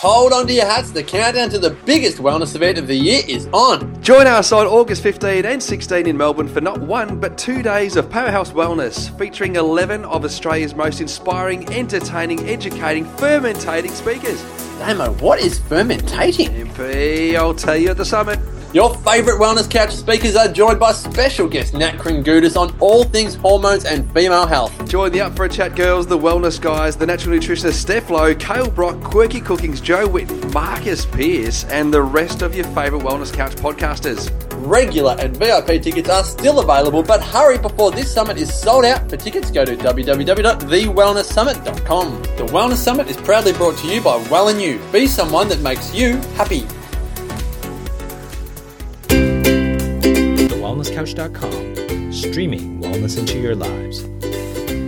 hold on to your hats. The countdown to the biggest wellness event of the year is on. Join us on August 15 and 16 in Melbourne for not one but two days of Powerhouse Wellness, featuring 11 of Australia's most inspiring, entertaining, educating, fermentating speakers. Damo, what is fermentating? MP, I'll tell you at the summit. Your favourite wellness couch speakers are joined by special guest Nat Kringoudis on all things hormones and female health. Join the Up for a Chat girls, the wellness guys, the natural nutritionist Steph Lowe, Kale Brock, Quirky Cookings, Jo Whitten, Marcus Pierce, and the rest of your favourite wellness couch podcasters. Regular and VIP tickets are still available, but hurry before this summit is sold out. For tickets, go to www.thewellnesssummit.com. The Wellness Summit is proudly brought to you by Well and You. Be someone that makes you happy. TheWellnessCouch.com, streaming wellness into your lives.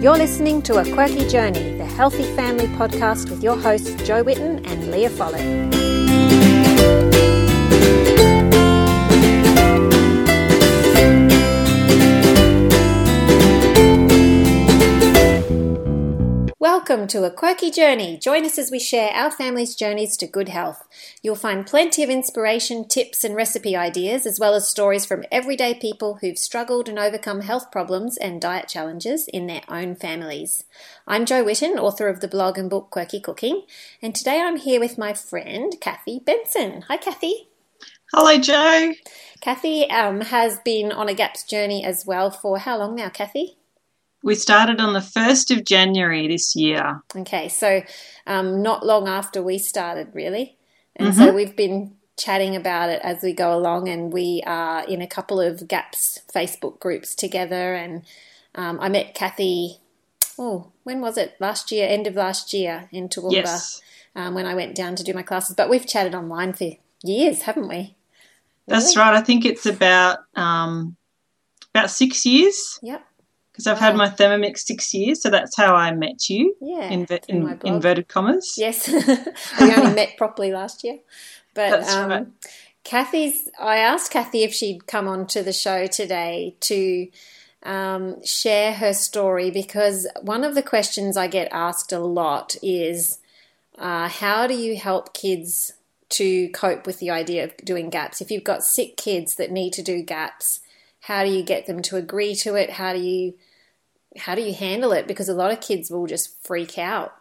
You're listening to A Quirky Journey, the Healthy Family podcast with your hosts Jo Whitten and Leah Follett. Welcome to A Quirky Journey. Join us as we share our family's journeys to good health. You'll find plenty of inspiration, tips, and recipe ideas, as well as stories from everyday people who've struggled and overcome health problems and diet challenges in their own families. I'm Jo Whitten, author of the blog and book Quirky Cooking, and today I'm here with my friend Cathy Benson. Hi, Cathy. Hello, Jo. Cathy um, has been on a GAPS journey as well for how long now, Cathy? We started on the 1st of January this year. Okay, so um, not long after we started, really. And mm-hmm. so we've been chatting about it as we go along, and we are in a couple of GAPS Facebook groups together. And um, I met Cathy, oh, when was it? Last year, end of last year in Toowoomba yes. um, when I went down to do my classes. But we've chatted online for years, haven't we? That's right. I think it's about um, about six years. Yep because I've wow. had my Thermomix six years, so that's how I met you. Yeah, inver- in, inverted commas. Yes, we only met properly last year, but that's um, right. Cathy's. I asked Cathy if she'd come on to the show today to um, share her story because one of the questions I get asked a lot is, uh, "How do you help kids?" To cope with the idea of doing gaps. If you've got sick kids that need to do gaps, how do you get them to agree to it? How do you how do you handle it? Because a lot of kids will just freak out,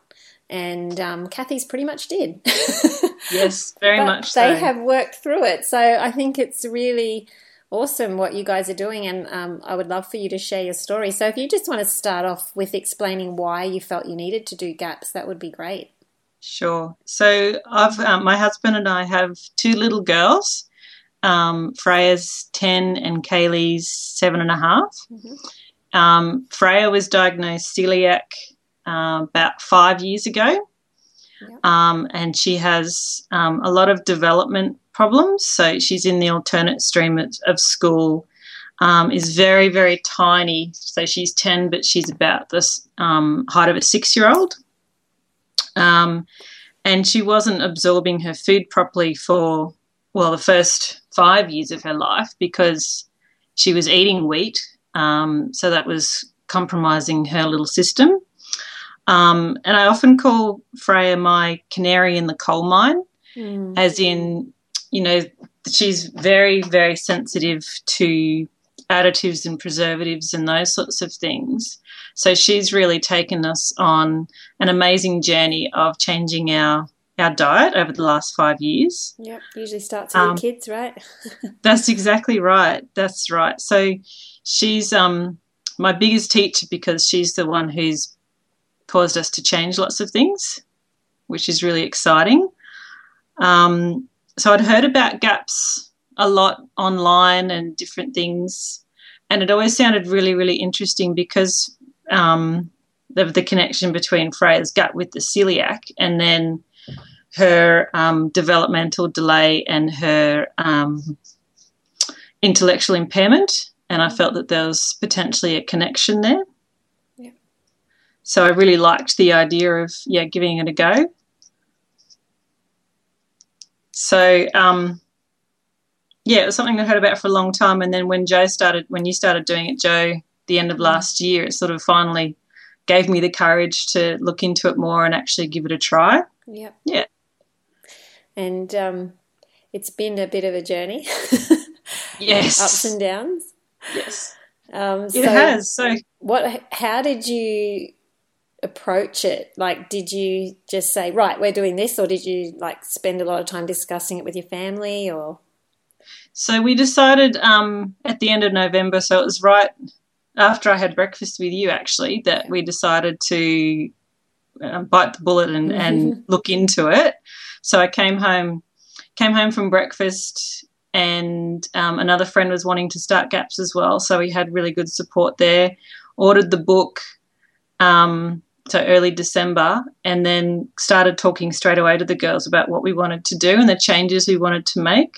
and um, Kathy's pretty much did. yes, very but much. They so. have worked through it, so I think it's really awesome what you guys are doing, and um, I would love for you to share your story. So, if you just want to start off with explaining why you felt you needed to do gaps, that would be great. Sure. So, I've um, my husband and I have two little girls um, Freya's 10 and Kaylee's seven and a half. Mm-hmm. Um, Freya was diagnosed celiac uh, about five years ago. Um, and she has um, a lot of development problems. So she's in the alternate stream of, of school, um, is very, very tiny. So she's 10, but she's about the um, height of a six year old. Um, and she wasn't absorbing her food properly for, well, the first five years of her life because she was eating wheat. Um, so that was compromising her little system. Um, and I often call Freya my canary in the coal mine, mm. as in, you know, she's very, very sensitive to additives and preservatives and those sorts of things. So she's really taken us on an amazing journey of changing our our diet over the last five years. Yep, usually starts with um, kids, right? that's exactly right. That's right. So she's um, my biggest teacher because she's the one who's caused us to change lots of things, which is really exciting. Um, so I'd heard about gaps a lot online and different things, and it always sounded really, really interesting because um, the, the connection between Freya's gut with the celiac and then her um, developmental delay and her um, intellectual impairment. And I felt that there was potentially a connection there. Yeah. So I really liked the idea of yeah giving it a go. So um, yeah, it was something I heard about for a long time. And then when Jo started, when you started doing it, Jo, the end of mm. last year, it sort of finally gave me the courage to look into it more and actually give it a try. Yeah. Yeah. And um, it's been a bit of a journey, Yes. ups and downs. yes. Um, It so has. So What? How did you approach it? Like, did you just say, "Right, we're doing this," or did you like spend a lot of time discussing it with your family? Or So we decided um, at the end of November, so it was right after I had breakfast with you, actually, that we decided to um, bite the bullet and, and look into it. So I came home, came home from breakfast, and um, another friend was wanting to start GAPS as well. So we had really good support there. Ordered the book. Um, so early December, and then started talking straight away to the girls about what we wanted to do and the changes we wanted to make.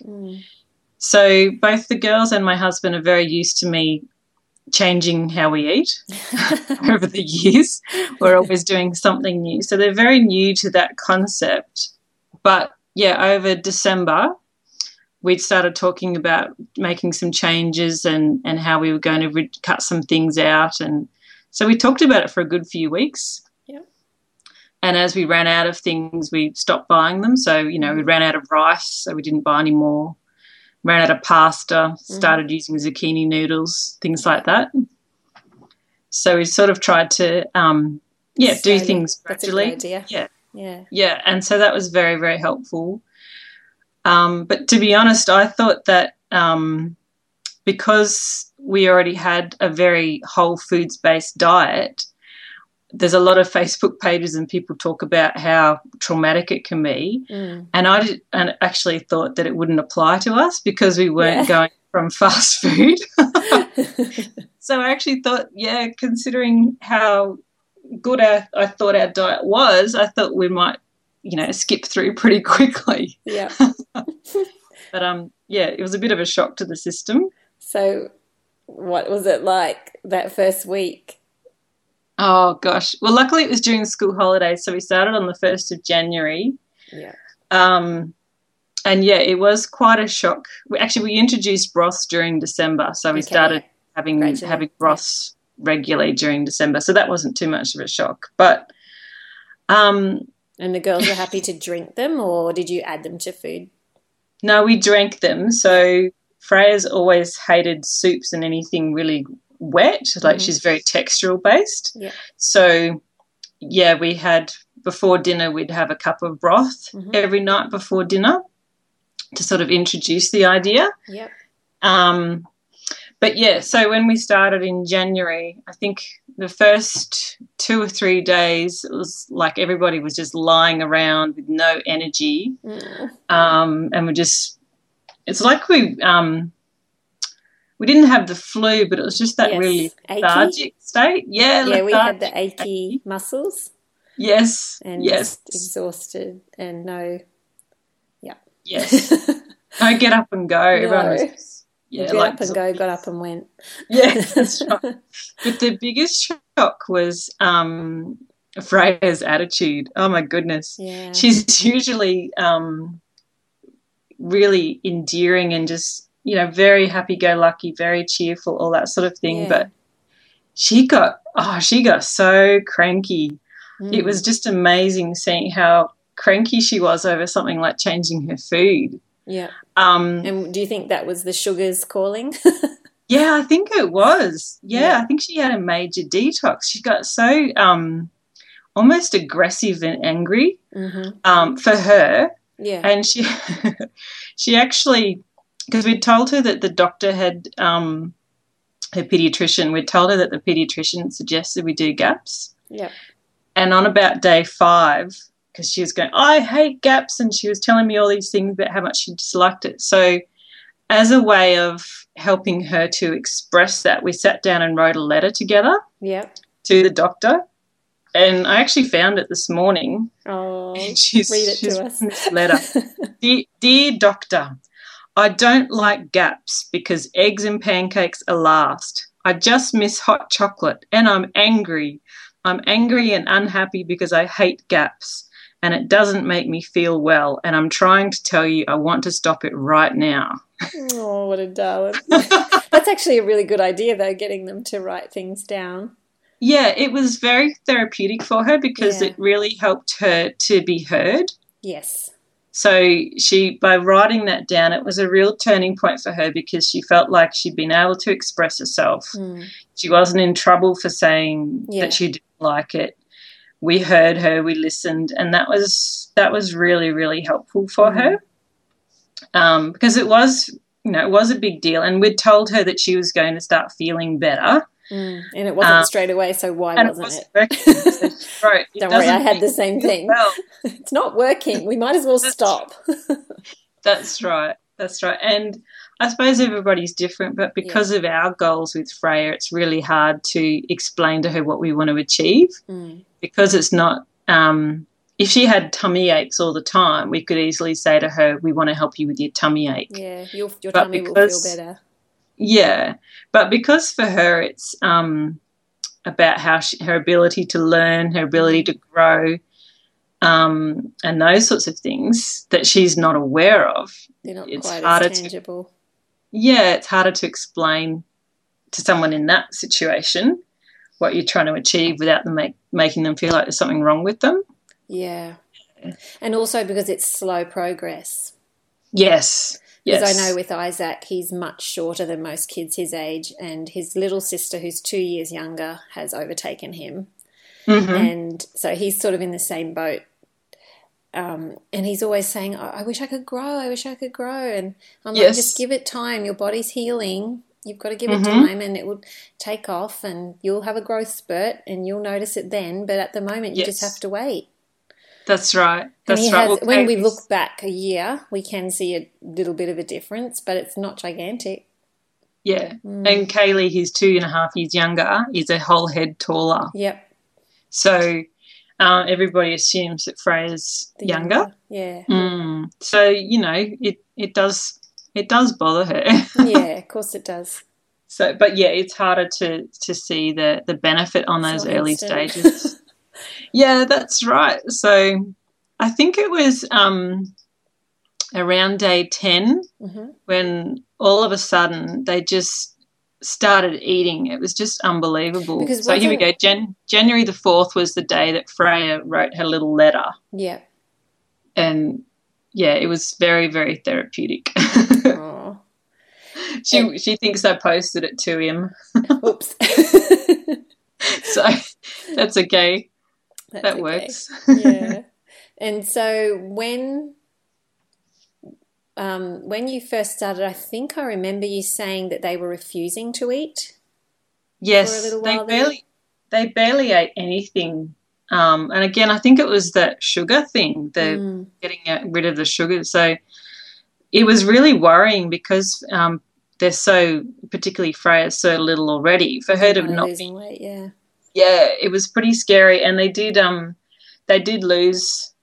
So both the girls and my husband are very used to me changing how we eat over the years. We're always doing something new. So they're very new to that concept. But yeah, over December, we'd started talking about making some changes and, and how we were going to re- cut some things out. And so we talked about it for a good few weeks. Yep. And as we ran out of things, we stopped buying them. So, you know, we ran out of rice, so we didn't buy any more ran out of pasta, started using zucchini noodles, things like that. So we sort of tried to, um, yeah, do Slowly. things gradually. Yeah, yeah, yeah, and so that was very, very helpful. Um, but to be honest, I thought that um, because we already had a very whole foods based diet, there's a lot of Facebook pages and people talk about how traumatic it can be. Mm. And I did, and actually thought that it wouldn't apply to us because we weren't Yeah. going from fast food. so I actually thought, yeah, considering how good our, I thought our diet was, I thought we might, you know, skip through pretty quickly. yeah. But um, yeah, it was a bit of a shock to the system. So, what was it like that first week? Oh gosh. Well, luckily it was during the school holidays, so we started on the first of January. Yeah. Um, and yeah, it was quite a shock. We, actually, we introduced broths during December, so we Okay, started having Gradually, having broths regularly during December. So that wasn't too much of a shock. But um, And the girls were happy to drink them, or did you add them to food? no, we drank them. So Freya's always hated soups and anything really wet. Like Mhm. she's very textural based. Yeah. So yeah, we had before dinner we'd have a cup of broth Mhm. every night before dinner to sort of introduce the idea. Yep. Um, but yeah, so when we started in January, I think the first two or three days, it was like everybody was just lying around with no energy. Mm. Um, and we just, it's like we, um, we didn't have the flu, but it was just that Yes. really Achy? state. Yeah, Yeah, we had the lethargic. achy muscles Yes, and yes, just exhausted and no. Yeah, yes. No, get up and go. Everyone was No. Yeah, get like up and go, got up and went. Yeah, that's right. But the biggest shock was um, Freya's attitude. Oh my goodness. Yeah. She's usually um, really endearing and just, you know, very happy go lucky, very cheerful, all that sort of thing. Yeah. But she got, oh, she got so cranky. It Mm. was just amazing seeing how cranky she was over something like changing her food. Yeah. Um, And do you think that was the sugars calling? Yeah, I think it was. Yeah, Yeah. I think she had a major detox. She got so um, almost aggressive and angry hmm um, for her, Yeah. and she she actually because we'd told her that the doctor had um, her pediatrician. We'd told her that the pediatrician suggested we do gaps, yeah. and on about day five, because she was going, I hate gaps, and she was telling me all these things about how much she disliked it. So, as a way of helping her to express that, we sat down and wrote a letter together Yeah. to the doctor. And I actually found it this morning. Oh, And she's, read it she's to us. this letter. dear, dear doctor, I don't like gaps because eggs and pancakes are last. I just miss hot chocolate and I'm angry. I'm angry and unhappy because I hate gaps and it doesn't make me feel well. And I'm trying to tell you I want to stop it right now. Oh, what a darling. That's actually a really good idea, though, getting them to write things down. Yeah, it was very therapeutic for her because Yeah. it really helped her to be heard. Yes. So she, by writing that down, it was a real turning point for her because she felt like she'd been able to express herself. Mm. She wasn't in trouble for saying Yeah. that she didn't like it. We heard her, we listened, and that was that was really really helpful for Mm. her um, because it was you know it was a big deal, and we'd told her that she was going to start feeling better, Mm. And it wasn't Um, straight away, so why wasn't it it? So, right, Don't worry, I had the same thing. Well, It's not working. We might as well stop. That's right. That's right. And I suppose everybody's different, but because of our goals with Freya, it's really hard to explain to her what we want to achieve Mm. because it's not. Um, if she had tummy aches all the time, we could easily say to her, "We want to help you with your tummy ache." Yeah, your, your But tummy will feel better. Yeah, but because for her it's um, about how she, her ability to learn, her ability to grow, um, and those sorts of things that she's not aware of. They're not it's quite harder as to- tangible. Yeah, it's harder to explain to someone in that situation what you're trying to achieve without them make, making them feel like there's something wrong with them. Yeah. And also because it's slow progress. Yes. Yes. Because I know with Isaac, he's much shorter than most kids his age, and his little sister, who's two years younger, has overtaken him. Mhm. And so he's sort of in the same boat. Um, and he's always saying, I-, I wish I could grow, I wish I could grow. And I'm like, just give it time. Your body's healing. You've got to give it Mhm. time, and it will take off, and you'll have a growth spurt, and you'll notice it then. But at the moment, you just have to wait. That's right. That's right. has, Well, when we look back a year, we can see a little bit of a difference, but it's not gigantic. Yeah. Mm. And Kaylee, who's two and a half years younger, is a whole head taller. Yep. So uh, everybody assumes that Freya's the younger. Yeah. Mm. So, you know, it, it does it does bother her. yeah, of course it does. So, but yeah, it's harder to to see the the benefit on those early instant. stages. yeah, that's right. So, I think it was um, around day ten hmm when all of a sudden they just started eating. It was just unbelievable. Because so here we go. Jan- January the fourth was the day that Freya wrote her little letter, Yeah. and yeah, it was very very therapeutic. She she thinks I posted it to him, Oops. so that's okay. That's that okay. works. yeah. And so when um, when you first started, I think I remember you saying that they were refusing to eat. yes, for a little they there? barely they barely ate anything. Um, and again, I think it was that sugar thing, the Mm. getting rid of the sugar. So it was really worrying because um, they're so, particularly Freya's so little already. For her to not, losing weight, yeah. yeah, it was pretty scary. And they did, um, they did lose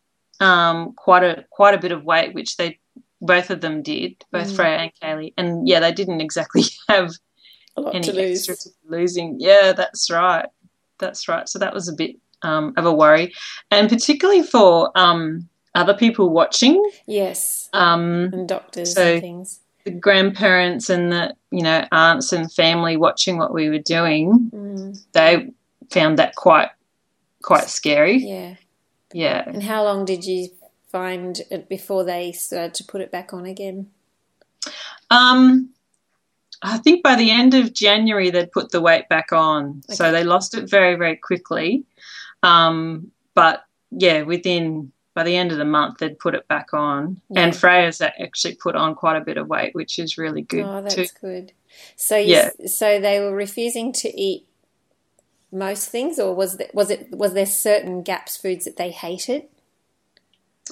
um, quite a quite a bit of weight, which they both of them did, both Mm. Freya and Kaylee. And yeah, they didn't exactly have A lot any to lose. extra to losing. Yeah, that's right. That's right. So that was a bit um, of a worry, and particularly for um, other people watching, Yes. um, And doctors So- and things. the grandparents and the you know aunts and family watching what we were doing. Mm. They found that quite quite scary. Yeah. Yeah. And how long did you find it before they started to put it back on again? Um, I think by the end of January they'd put the weight back on, so they lost it very very quickly. Um, but yeah, within by the end of the month they'd put it back on, Yeah. and Freya's actually put on quite a bit of weight, which is really good oh, that's too. good. So you, Yeah. so they were refusing to eat most things, or was that, was it was there certain gaps foods that they hated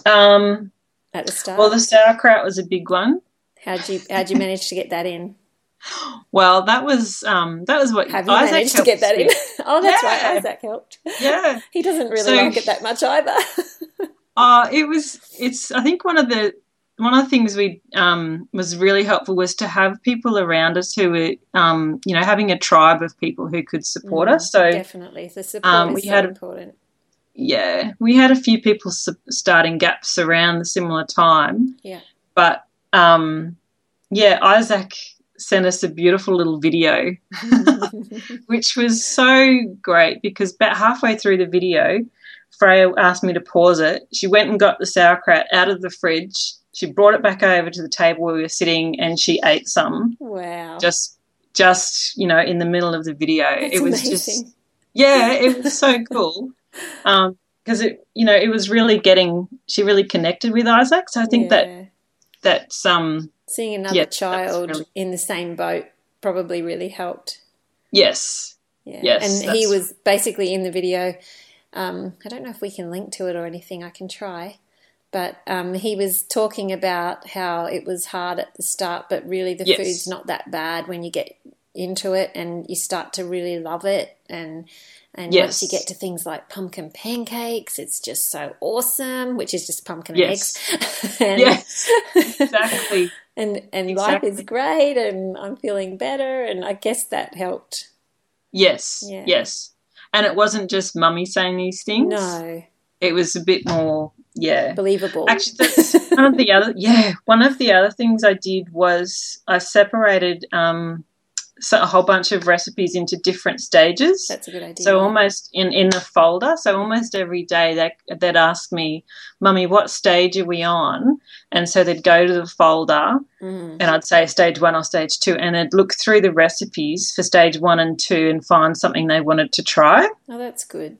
Um, at the start? well, the sauerkraut was a big one. how'd you how'd you manage to get that in? Well, that was um, that was what Have you Isaac managed to get that in? oh, that's Yeah. right. Isaac helped. Yeah. He doesn't really So- like it that much either. Uh, it was. It's. I think one of the one of the things we um, was really helpful was to have people around us who were, um, you know, having a tribe of people who could support Mm, us. So definitely, the support um, is we so had- important. Yeah, we had a few people su- starting gaps around the similar time. Yeah. But um, yeah, Isaac sent us a beautiful little video, which was so great because about halfway through the video, Freya asked me to pause it. She went and got the sauerkraut out of the fridge. She brought it back over to the table where we were sitting, and she ate some. Wow. Just, just you know, in the middle of the video. That's it was amazing. just, yeah, it was so cool. Um, because it, you know, it was really getting. She really connected with Isaac. So I think that Yeah. that's um, seeing another Yeah, child really- in the same boat probably really helped. yes, Yeah. Yes, and he was basically in the video. Um, I don't know if we can link to it or anything. I can try. But um, he was talking about how it was hard at the start, but really the Yes. food's not that bad when you get into it and you start to really love it. And and once you get to things like pumpkin pancakes, it's just so awesome, which is just pumpkin Yes. and eggs. and, yes, exactly. and and life is great and I'm feeling better and I guess that helped. Yes, Yeah. yes. And it wasn't just mummy saying these things. No, It was a bit more, yeah. believable. Actually, that's one of the other, yeah, one of the other things I did was I separated um, a whole bunch of recipes into different stages. That's a good idea. So almost in, in the folder, so almost every day they, they'd ask me, Mummy, what stage are we on? And so they'd go to the folder Mm. and I'd say stage one or stage two, and they'd look through the recipes for stage one and two and find something they wanted to try. Oh, that's good.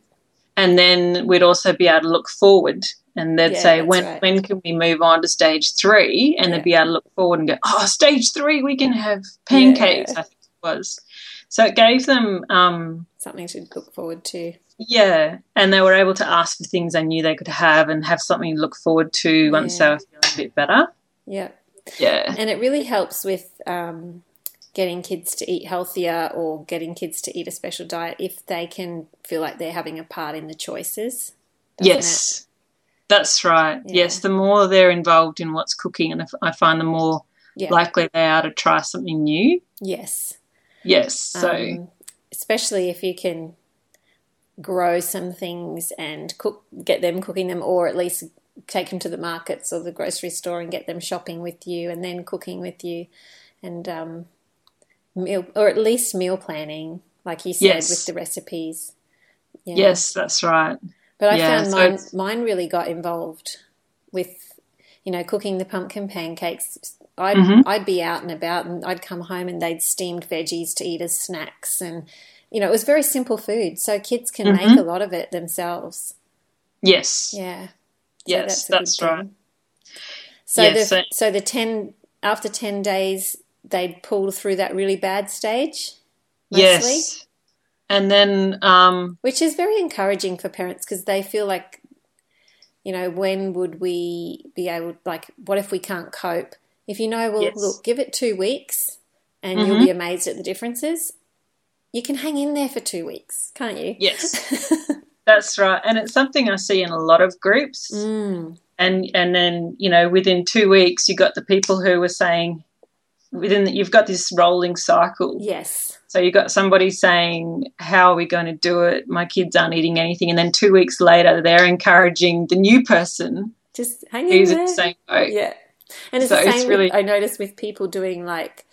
And then we'd also be able to look forward and they'd Yeah, say, when, right. when can we move on to stage three? And Yeah. they'd be able to look forward and go, oh, stage three, we can have pancakes, Yeah. I think was. So it gave them, um, Something to look forward to. yeah, and they were able to ask for things they knew they could have and have something to look forward to once Yeah. they were feeling a bit better. Yeah. Yeah. And it really helps with um, getting kids to eat healthier or getting kids to eat a special diet if they can feel like they're having a part in the choices. Yes, that's right. Yeah. Yes, the more they're involved in what's cooking, and I find the more? Yeah. likely they are to try something new. yes. Yes, so Um, especially if you can grow some things and cook, get them cooking them, or at least take them to the markets or the grocery store and get them shopping with you, and then cooking with you, and um, meal or at least meal planning, like you said Yes. with the recipes. Yeah. yes, that's right. But I Yeah, found mine, mine really got involved with, you know, cooking the pumpkin pancakes. I'd, Mhm. I'd be out and about and I'd come home and they'd steamed veggies to eat as snacks. And, you know, it was very simple food. So kids can Mm-hmm. make a lot of it themselves. Yes, Yeah. So yes, that's thing. right. So, Yeah, the, so- so the 10, after 10 days, they'd pulled through that really bad stage. Mostly. Yes, and then um, which is very encouraging for parents because they feel like you know when would we be able like what if we can't cope if you know well Yes. look give it two weeks and Mhm. you'll be amazed at the differences. You can hang in there for two weeks can't you? Yes, that's right. And it's something I see in a lot of groups. mm, and and then you know within two weeks you got the people who were saying within the, you've got this rolling cycle. Yes. So you got somebody saying how are we going to do it? My kids aren't eating anything. And then two weeks later they're encouraging the new person just hang in who's there. the same boat. Yeah and it's So the it's same really- with, i notice with people doing like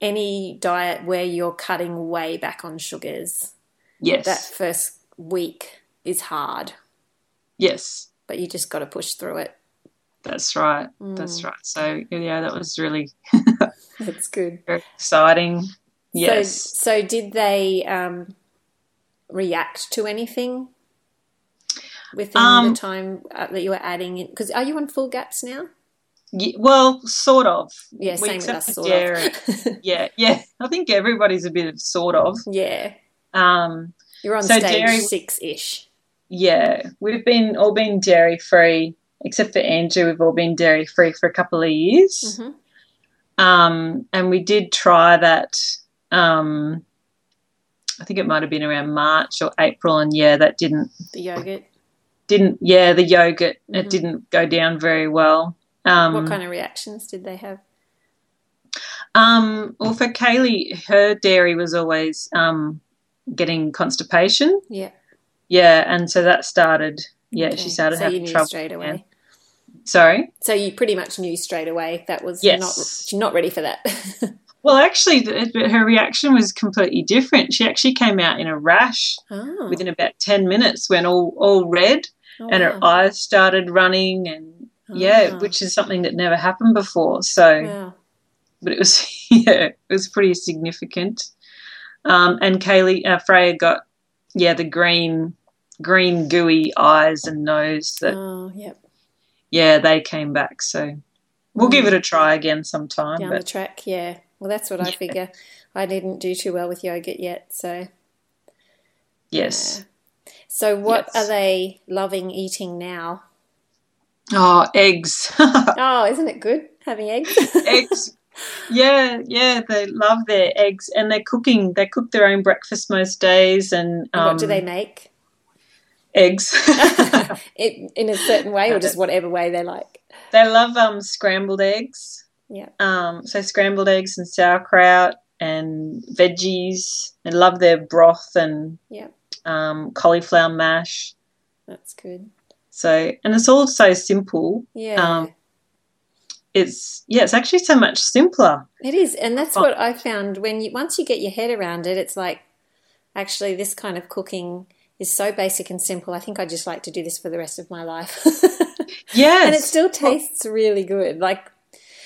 any diet where you're cutting way back on sugars yes that first week is hard yes but you just got to push through it. that's right Mm. that's right so yeah that was really That's good. very exciting yes So, so did they um, react to anything within Um, the time uh, that you were adding in? Because are you on full gaps now? Ye- well sort of Yeah, We same with us, sort dairy. of. yeah yeah i think everybody's a bit of sort of yeah, um you're on So stage dairy- six ish. Yeah, we've been all been dairy free, except for Andrew. We've all been dairy free for a couple of years, Mhm. um, and we did try that. Um, I think it might have been around March or April, and yeah, that didn't The yogurt. didn't yeah the yogurt Mhm. it didn't go down very well. Um, what kind of reactions did they have? um, well, for Kaylee, her dairy was always um, getting constipation. Yeah, Yeah, and so that started. Yeah, okay. she started so you having trouble. straight away. again. Sorry. So you pretty much knew straight away that was Yes. not she's not ready for that. Well, actually, th- her reaction was completely different. She actually came out in a rash Oh, within about 10 minutes when all, all red oh, and her eyes started running and yeah, Ah. which is something that never happened before. So, Wow. but it was, yeah, it was pretty significant. Um, and Kaylee, uh, Freya got, yeah, the green, green gooey eyes and nose that, Oh, yep. yeah, they came back. So we'll give it a try again sometime. Down the track, yeah. Well, that's what I figure. I didn't do too well with yogurt yet, so. yes. yeah. So, what Yes. are they loving eating now? Oh, eggs. Oh, isn't it good having eggs? eggs. Yeah, yeah, they love their eggs and they're cooking. They cook their own breakfast most days and um, what do they make? eggs. it, in a certain way, or just whatever way they like? they love um, scrambled eggs. Yeah. Um, so scrambled eggs and sauerkraut and veggies. They love their broth and Yeah, um, cauliflower mash. that's good. So and it's all so simple. Yeah. Um, It's yeah, it's actually so much simpler. It is, and that's Oh. what I found when you once you get your head around it, it's like actually this kind of cooking is so basic and simple. I think I'd just like to do this for the rest of my life. Yes, and it still tastes really good. Like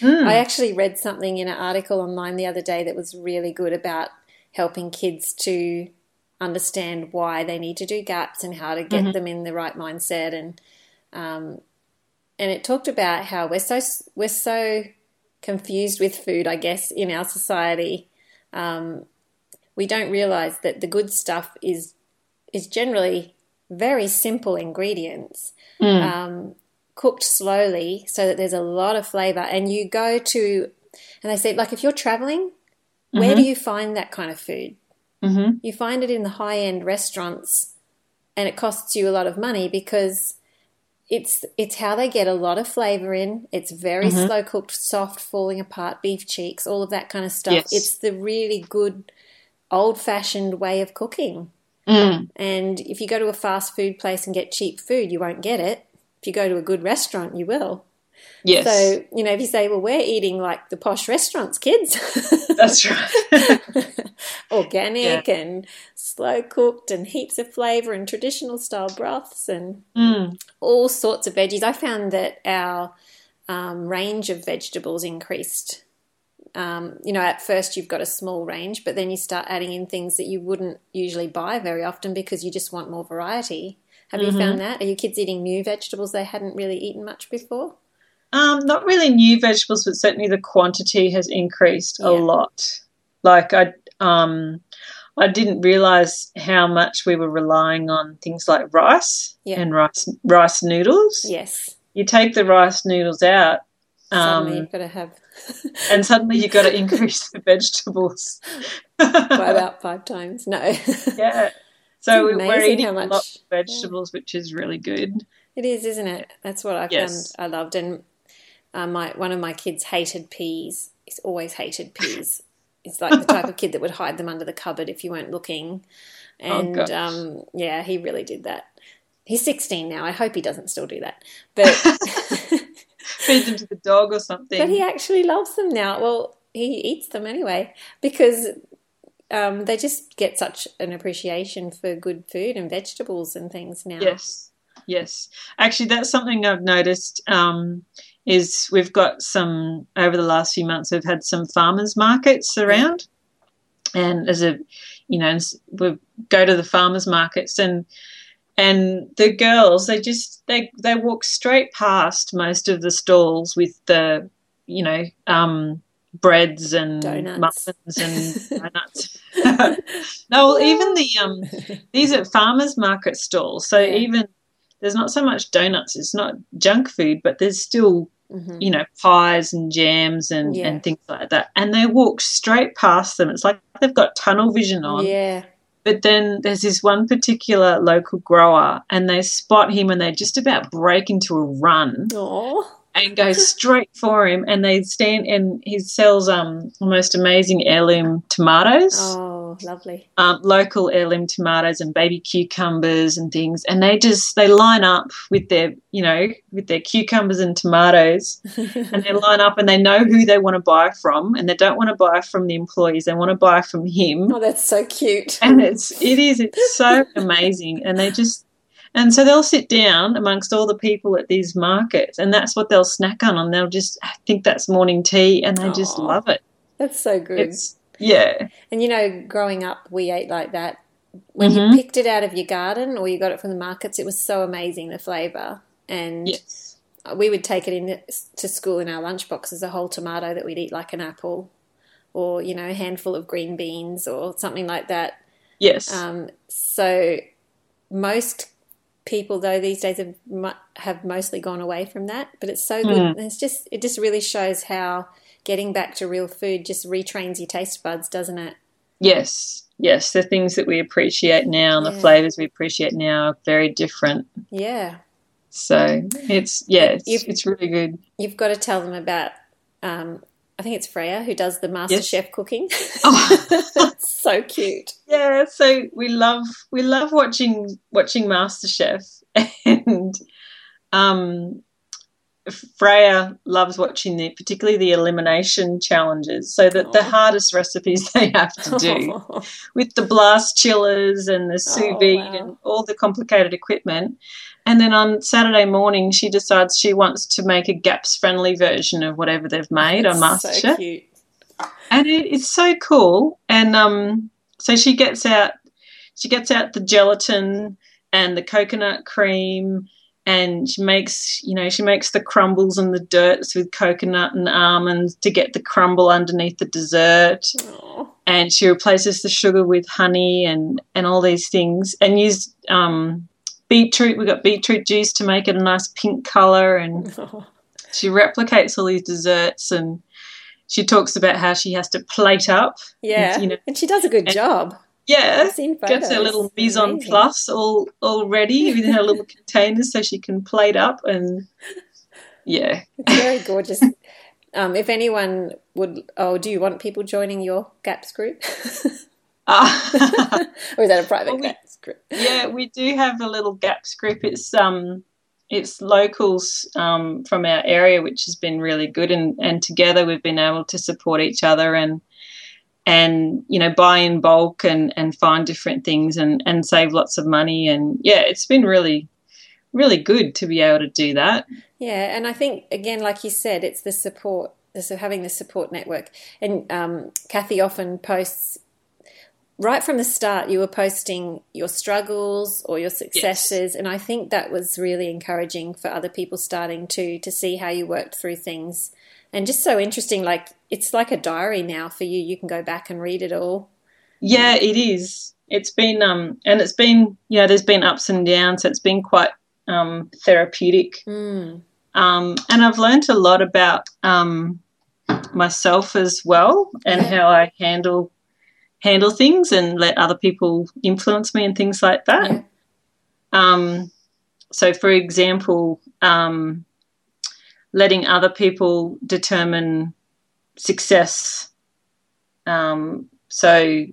Mm. I actually read something in an article online the other day that was really good about helping kids to understand why they need to do gaps and how to get them in the right mindset and um, and it talked about how we're so we're so confused with food, I guess, in our society. Um, we don't realize that the good stuff is is generally very simple ingredients um, cooked slowly so that there's a lot of flavor. And you go to, and they say, like, if you're traveling, where do you find that kind of food? Mhm. You find it in the high end restaurants, and it costs you a lot of money because it's it's how they get a lot of flavor in. It's very slow cooked, soft, falling apart beef cheeks, all of that kind of stuff. Yes. It's the really good old fashioned way of cooking. Mm. And if you go to a fast food place and get cheap food, you won't get it. If you go to a good restaurant, you will. Yes, So, you know, if you say, well, we're eating like the posh restaurants, kids, that's right. organic and slow cooked and heaps of flavor and traditional style broths and mm. all sorts of veggies. I found that our um, range of vegetables increased. Um, you know, at first you've got a small range, but then you start adding in things that you wouldn't usually buy very often because you just want more variety. Have you found that? Are your kids eating new vegetables they hadn't really eaten much before? Um, not really new vegetables, but certainly the quantity has increased a lot. Like I, um, I didn't realize how much we were relying on things like rice Yeah. and rice rice noodles. Yes. You take the rice noodles out, Suddenly um, you've got to have and suddenly you've got to increase the vegetables. by about five times. No. yeah. So It's we- we're eating how a lot of vegetables, which is really good. It is, isn't it? That's what I Yes. found I loved. And uh, my one of my kids hated peas. He's always hated peas. He's like the type of kid that would hide them under the cupboard if you weren't looking. And gosh. um, yeah, he really did that. He's 16 now. I hope he doesn't still do that. But Feed them to the dog or something. but he actually loves them now. Well, he eats them anyway because um, they just get such an appreciation for good food and vegetables and things now. Yes, yes. Actually, that's something I've noticed. Um, is we've got some over the last few months. We've had some farmers markets around, and as a, you know, we go to the farmers markets and and the girls they just they they walk straight past most of the stalls with the you know um breads and Donuts. muffins and donuts no well even the um these are farmers market stalls so Yeah. even there's not so much donuts it's not junk food but there's still Mhm. you know pies and jams and, Yeah. and things like that and they walk straight past them it's like they've got tunnel vision on Yeah. but then there's this one particular local grower, and they spot him and they just about break into a run Oh. and go straight for him. And they stand, and he sells um the most amazing heirloom tomatoes. Oh, Oh, lovely. um, local heirloom tomatoes and baby cucumbers and things, and they just they line up with their you know with their cucumbers and tomatoes, and they line up and they know who they want to buy from, and they don't want to buy from the employees, they want to buy from him, Oh, that's so cute. and it's it is it's so amazing, and they just. And so they'll sit down amongst all the people at these markets, and that's what they'll snack on, and they'll just think that's morning tea, and they just love it. That's so good. It's yeah, And you know, growing up, we ate like that. When Mhm. you picked it out of your garden or you got it from the markets, it was so amazing the flavour. And yes, we would take it in to school in our lunchbox as a whole tomato that we'd eat like an apple, or you know, a handful of green beans or something like that. yes, Um, so most people though these days have have mostly gone away from that, but it's so good. Mm. It's just it just really shows how getting back to real food just retrains your taste buds, doesn't it? yes, yes. The things that we appreciate now and the flavors we appreciate now are very different. Yeah. So it's yeah, it's, You've- it's really good. You've got to tell them about. Um, I think it's Freya who does the Master Yes. Chef cooking. Oh. so cute. Yeah, so we love we love watching watching Master Chef and um, Freya loves watching the particularly the elimination challenges. So that the hardest recipes they have to do with the blast chillers and the sous Oh, vide wow. and all the complicated equipment. And then on Saturday morning, she decides she wants to make a GAPS friendly version of whatever they've made on so MasterChef cute. and it, it's so cool. And um, so she gets out, she gets out the gelatin and the coconut cream, and she makes, you know, she makes the crumbles and the dirts with coconut and almonds to get the crumble underneath the dessert. Aw. And she replaces the sugar with honey and and all these things, and used um, beetroot. We got beetroot juice to make it a nice pink color, and she replicates all these desserts and she talks about how she has to plate up. Yeah, You know, and she does a good and- job. Yeah, gets her little mise en place all all ready in her little containers so she can plate up and yeah. It's very gorgeous. Um, if anyone would, oh, do you want people joining your GAPS group, Ah. or is that a private Well, we- GAPS group? yeah, we do have a little gaps group. It's um it's locals um, from our area, which has been really good, and, and together we've been able to support each other and and you know buy in bulk and and find different things and and save lots of money and yeah, it's been really really good to be able to do that. Yeah, and I think again, like you said, it's the support, so having the support network. And um, Cathy often posts right from the start. You were posting your struggles or your successes, and I think that was really encouraging for other people starting to to see how you worked through things, and just so interesting. Like it's like a diary now for you. You can go back and read it all. Yeah, it is. It's been um and it's been you know there's been ups and downs. So it's been quite um therapeutic. Mm. Um, and I've learned a lot about um, myself as well and Yeah. how I handle handle things and let other people influence me and things like that. Yeah. Um, so, for example, um, letting other people determine success. Um, so,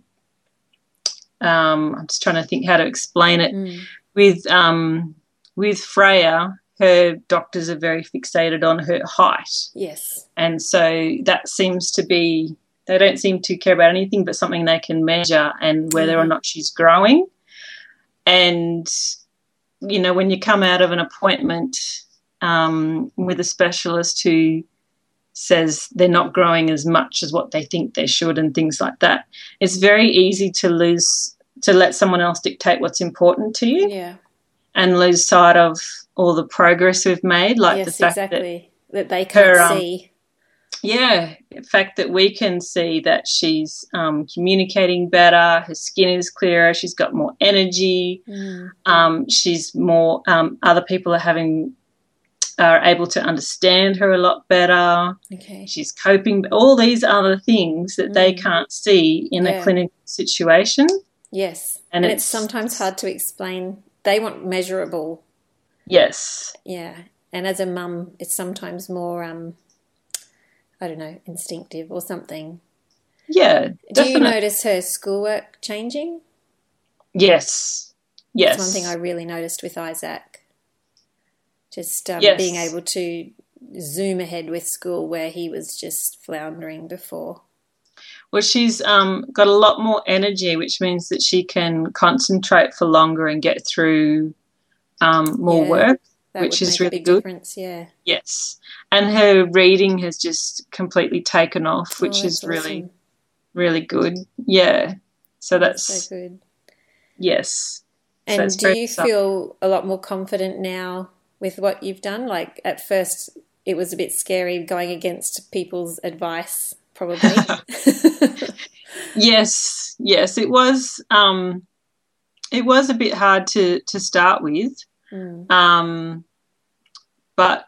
um, I'm just trying to think how to explain it Mm. with um, with Freya, her doctors are very fixated on her height, Yes. and so that seems to be they don't seem to care about anything but something they can measure and whether or Mhm. not she's growing. And you know, when you come out of an appointment um, with a specialist who says they're not growing as much as what they think they should and things like that, it's very easy to lose to let someone else dictate what's important to you Yeah. and lose sight of all the progress we've made, like the fact that Exactly. That, they can't her, um, see. yeah, the fact that we can see that she's um, communicating better, her skin is clearer, she's got more energy, Mm. um, she's more. Um, other people are having are able to understand her a lot better. Okay. She's coping. All these other things that they Mm. can't see in Yeah. a clinical situation. Yes. And And, it's, it's- sometimes hard to explain. They want measurable. Yes, Yeah. And as a mum, it's sometimes more, um, I don't know, instinctive or something. yeah. Do you notice her schoolwork changing? Yes. Yes. That's one thing I really noticed with Isaac. Just um, Yes. being able to zoom ahead with school where he was just floundering before. Well, she's um, got a lot more energy, which means that she can concentrate for longer and get through um, more Yeah. work. Which is really good. Yeah, Yes. And her reading has just completely taken off, which Oh, is that's really, really good. Yeah. So that's, so good. yes. And it's do you feel a lot more confident now with what you've done? Like at first, it was a bit scary going against people's advice, probably. Yes, yes, it was. Um, it was a bit hard to to start with, Mm. um, but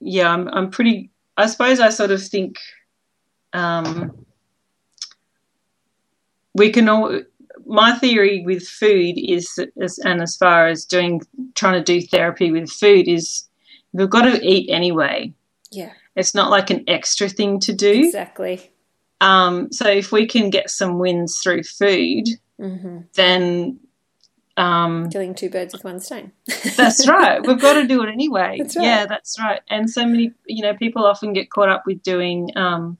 yeah, I'm I'm pretty. I suppose I sort of think um, we can all. My theory with food is, is, and as far as doing trying to do therapy with food is, we've got to eat anyway. Yeah, It's not like an extra thing to do. exactly. Um, so if we can get some wins through food, hmm then um, Killing two birds with one stone. that's right. We've got to do it anyway. That's right. Yeah, that's right. And so many, you know, people often get caught up with doing um,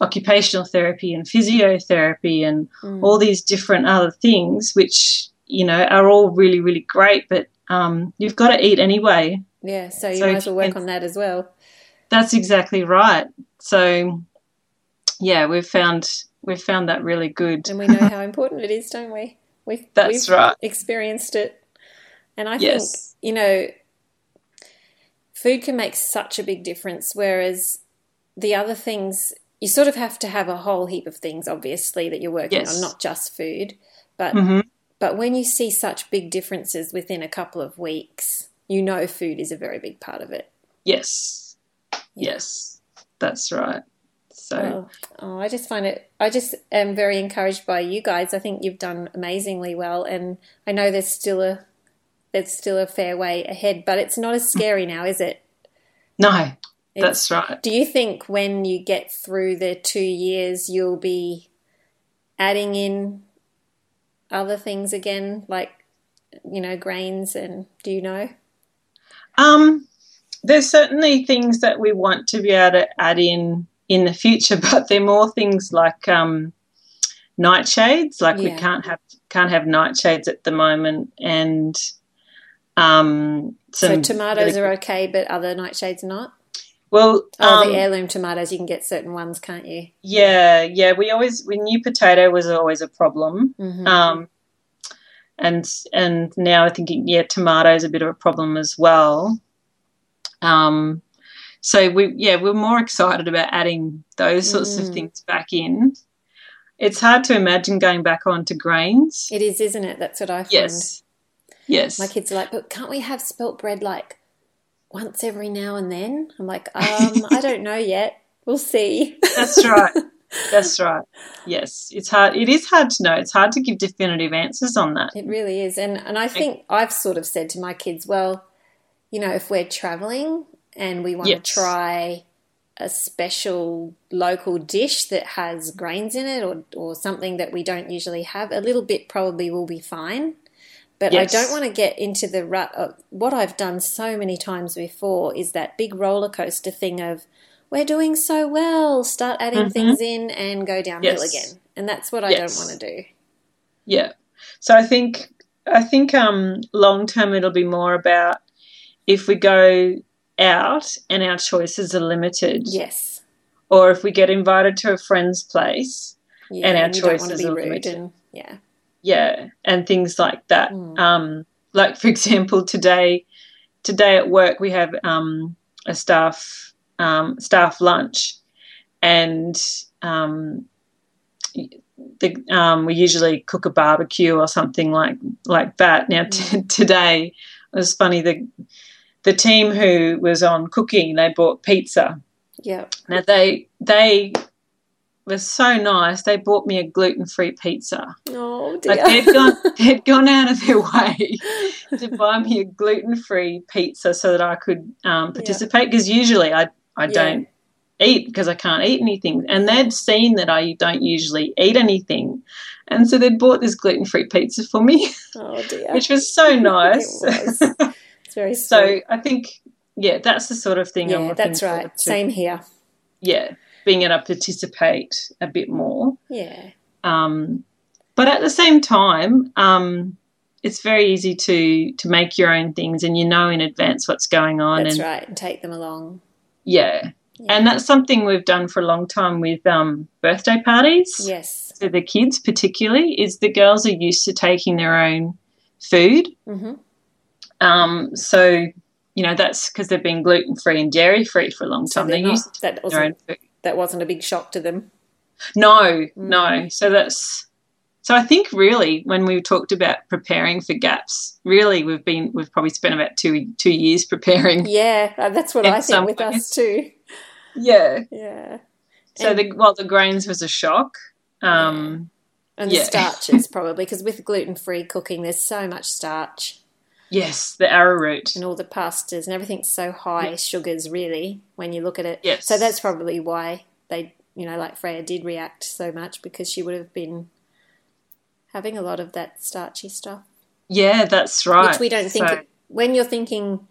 occupational therapy and physiotherapy and Mm. all these different other things, which you know are all really, really great. But um, you've got to eat anyway. Yeah, so you So might as well work on that as well. That's exactly right. So yeah, we've found we've found that really good. And we know how important it is, don't we? We've, That's we've right. experienced it. And I think, you know, food can make such a big difference, whereas the other things, you sort of have to have a whole heap of things, obviously, that you're working Yes. on, not just food. But, Mhm. but when you see such big differences within a couple of weeks, you know food is a very big part of it. Yes. Yes. That's right. So Well, oh, I just find it. I just am very encouraged by you guys. I think you've done amazingly well, and I know there's still a there's still a fair way ahead, but it's not as scary now, is it? no, It's- that's right. Do you think when you get through the two years, you'll be adding in other things again, like you know grains, and do you know? Um, there's certainly things that we want to be able to add in in the future, but they're more things like um, nightshades. Like we can't have can't have nightshades at the moment, and um, So tomatoes are okay, but other nightshades are not. Well. Oh, um, the heirloom tomatoes, you can get certain ones, can't you? yeah, yeah. We always we knew potato was always a problem. hmm Um, and and now I think yeah, tomato is a bit of a problem as well. Um, so we yeah we're more excited about adding those sorts Mm. of things back in. It's hard to imagine going back onto grains. It is, isn't it? That's what I find. Yes, yes, My kids are like, but can't we have spelt bread like once every now and then? I'm like, um, I don't know yet. We'll see. that's right. That's right. Yes, it's hard. It is hard to know. It's hard to give definitive answers on that. It really is. And and I think I've sort of said to my kids, well, you know, if we're traveling and we want Yes. to try a special local dish that has grains in it or, or something that we don't usually have, a little bit probably will be fine. But Yes. I don't want to get into the rut of what I've done so many times before is that big roller coaster thing of we're doing so well, start adding Mhm. things in and go downhill Yes. again. And that's what I Yes. don't want to do. Yeah. So I think I think um, long term it'll be more about if we go out and our choices are limited, Yes. or if we get invited to a friend's place, Yeah, And our you don't want to choices are rude limited. and yeah. Yeah, and things like that. Mm. Um, like for example, today today at work we have um, a staff um, staff lunch, and um, the, um, we usually cook a barbecue or something like like that. Now t- today it was funny the the team who was on cooking they bought pizza. Yeah. Now they they were so nice. They bought me a gluten free pizza. Oh dear. Like they'd gone they'd gone out of their way to buy me a gluten free pizza so that I could um, participate because usually I I Yeah. don't eat because I can't eat anything. And they'd seen that I don't usually eat anything. And so they'd bought this gluten free pizza for me, Oh dear. which was so nice. It was. It's very sweet. so I think, yeah, that's the sort of thing I'm yeah, that's right. Same here. Yeah, being able to participate a bit more. Yeah. Um, but at the same time, um, it's very easy to to make your own things, and you know in advance what's going on. That's and right. And take them along. yeah. Yeah. and that's something we've done for a long time with um, birthday parties. Yes. For the kids, particularly, is the girls are used to taking their own food. hmm Um, so you know that's because they've been gluten free and dairy free for a long So time. they're they're used not, to that taking their own wasn't food. that wasn't a big shock to them. No, Mm. no. So that's so I think really when we talked about preparing for gaps, really we've been we've probably spent about two two years preparing. Yeah, uh, that's what I think with ways. us too. Yeah. Yeah. So And- the well the grains was a shock. Um And the Yeah. starches probably because with gluten free cooking, there's so much starch yes, the arrowroot. and all the pastas and everything's so high sugars really when you look at it. Yes. So that's probably why they, you know, like Freya did react so much because she would have been having a lot of that starchy stuff, Yeah, that's right. which we don't think So- when you're thinking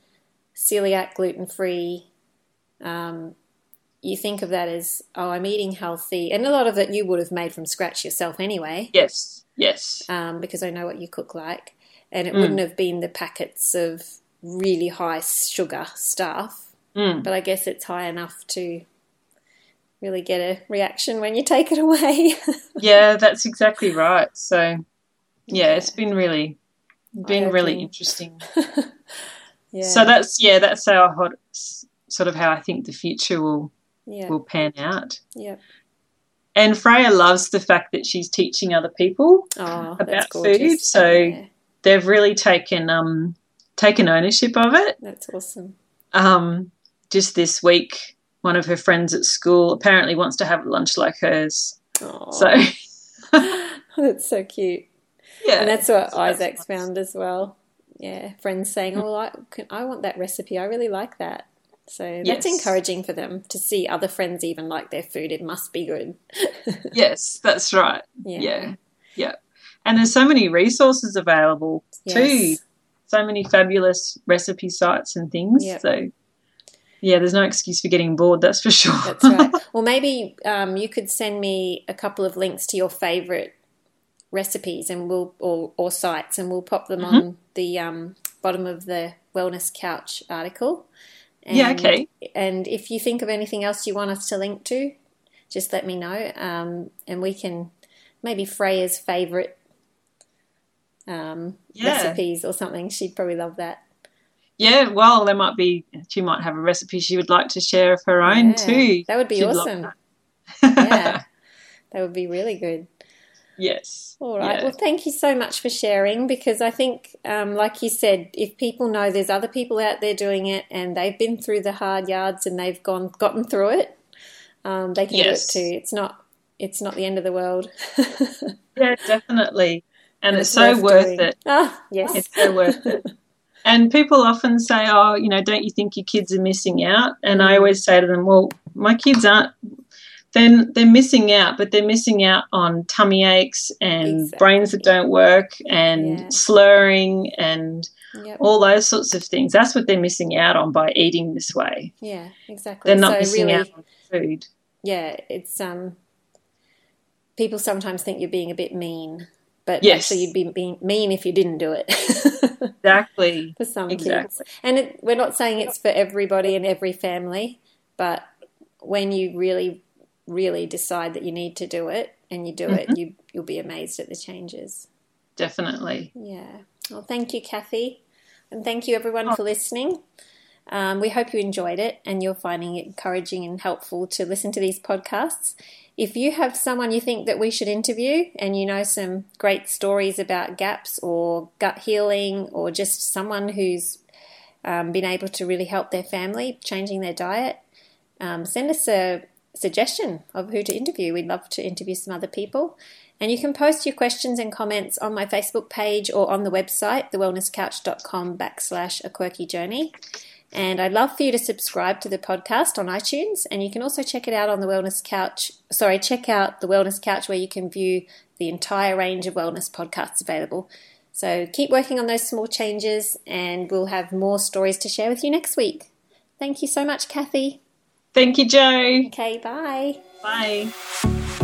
celiac, gluten free. Um, you think of that as oh, I'm eating healthy, and a lot of it you would have made from scratch yourself anyway. Yes, yes. um, because I know what you cook like. And it Mm. wouldn't have been the packets of really high sugar stuff, Mm. but I guess it's high enough to really get a reaction when you take it away. Yeah, that's exactly right. So yeah, it's been really been really interesting. yeah. So that's yeah, that's how hot, sort of how I think the future will yeah, will pan out. yeah. And Freya loves the fact that she's teaching other people. Oh, About food, so- Yeah, They've really taken um taken ownership of it. that's awesome. Um, just this week, one of her friends at school apparently wants to have lunch like hers. Oh, So that's so cute. yeah, And that's what So that's Isaac's nice. found as well. Yeah, friends saying, "Oh, I, can, I want that recipe. I really like that." So that's Yes. encouraging for them to see other friends even like their food. It must be good. Yes, that's right. yeah. Yeah, yeah. And there's so many resources available too. So many fabulous recipe sites and things. Yep. So yeah, there's no excuse for getting bored. That's for sure. That's right. Well, maybe um, you could send me a couple of links to your favorite recipes, and we'll or, or sites, and we'll pop them Mm-hmm. on the um, bottom of the Wellness Couch article. And, Yeah, okay. And if you think of anything else you want us to link to, just let me know, um, and we can maybe Freya's favorite um, Yeah. recipes or something. She'd probably love that. Yeah, well, there might be. She might have a recipe she would like to share of her own Yeah, too. That would be She'd awesome. Yeah, that would be really good. yes. All right. Yeah. Well, thank you so much for sharing because I think, um, like you said, if people know there's other people out there doing it and they've been through the hard yards and they've gone gotten through it, um, they can Yes. do it too. It's not it's not the end of the world. Yeah, definitely. And it's, so worth doing. it. Ah, yes. It's so worth it. And people often say, "Oh, you know, don't you think your kids are missing out?" And I always say to them, "Well, my kids aren't. Then they're missing out, but they're missing out on tummy aches and Exactly. brains that don't work and Yeah. slurring and Yep. all those sorts of things. That's what they're missing out on by eating this way. Yeah, exactly. They're not so missing really, out on food. yeah, it's um. People sometimes think you're being a bit mean, but Yes. actually you'd be being mean if you didn't do it. Exactly. for some kids. And it, we're not saying it's for everybody and every family, but when you really, really decide that you need to do it and you do Mm-hmm. it, you you'll be amazed at the changes. Definitely. Yeah. Well, thank you, Cathy, and thank you Oh. everyone for listening. Um, we hope you enjoyed it and you're finding it encouraging and helpful to listen to these podcasts. If you have someone you think that we should interview and you know some great stories about gaps or gut healing or just someone who's um, been able to really help their family changing their diet, um, send us a suggestion of who to interview. We'd love to interview some other people. And you can post your questions and comments on my Facebook page or on the website, thewellnesscouch.com backslash a quirky journey. And I'd love for you to subscribe to the podcast on iTunes, and you can also check it out on the Wellness Couch. Sorry, check out the Wellness Couch where you can view the entire range of wellness podcasts available. So keep working on those small changes, and we'll have more stories to share with you next week. Thank you so much, Cathy. Thank you, Jo. Okay, bye. Bye.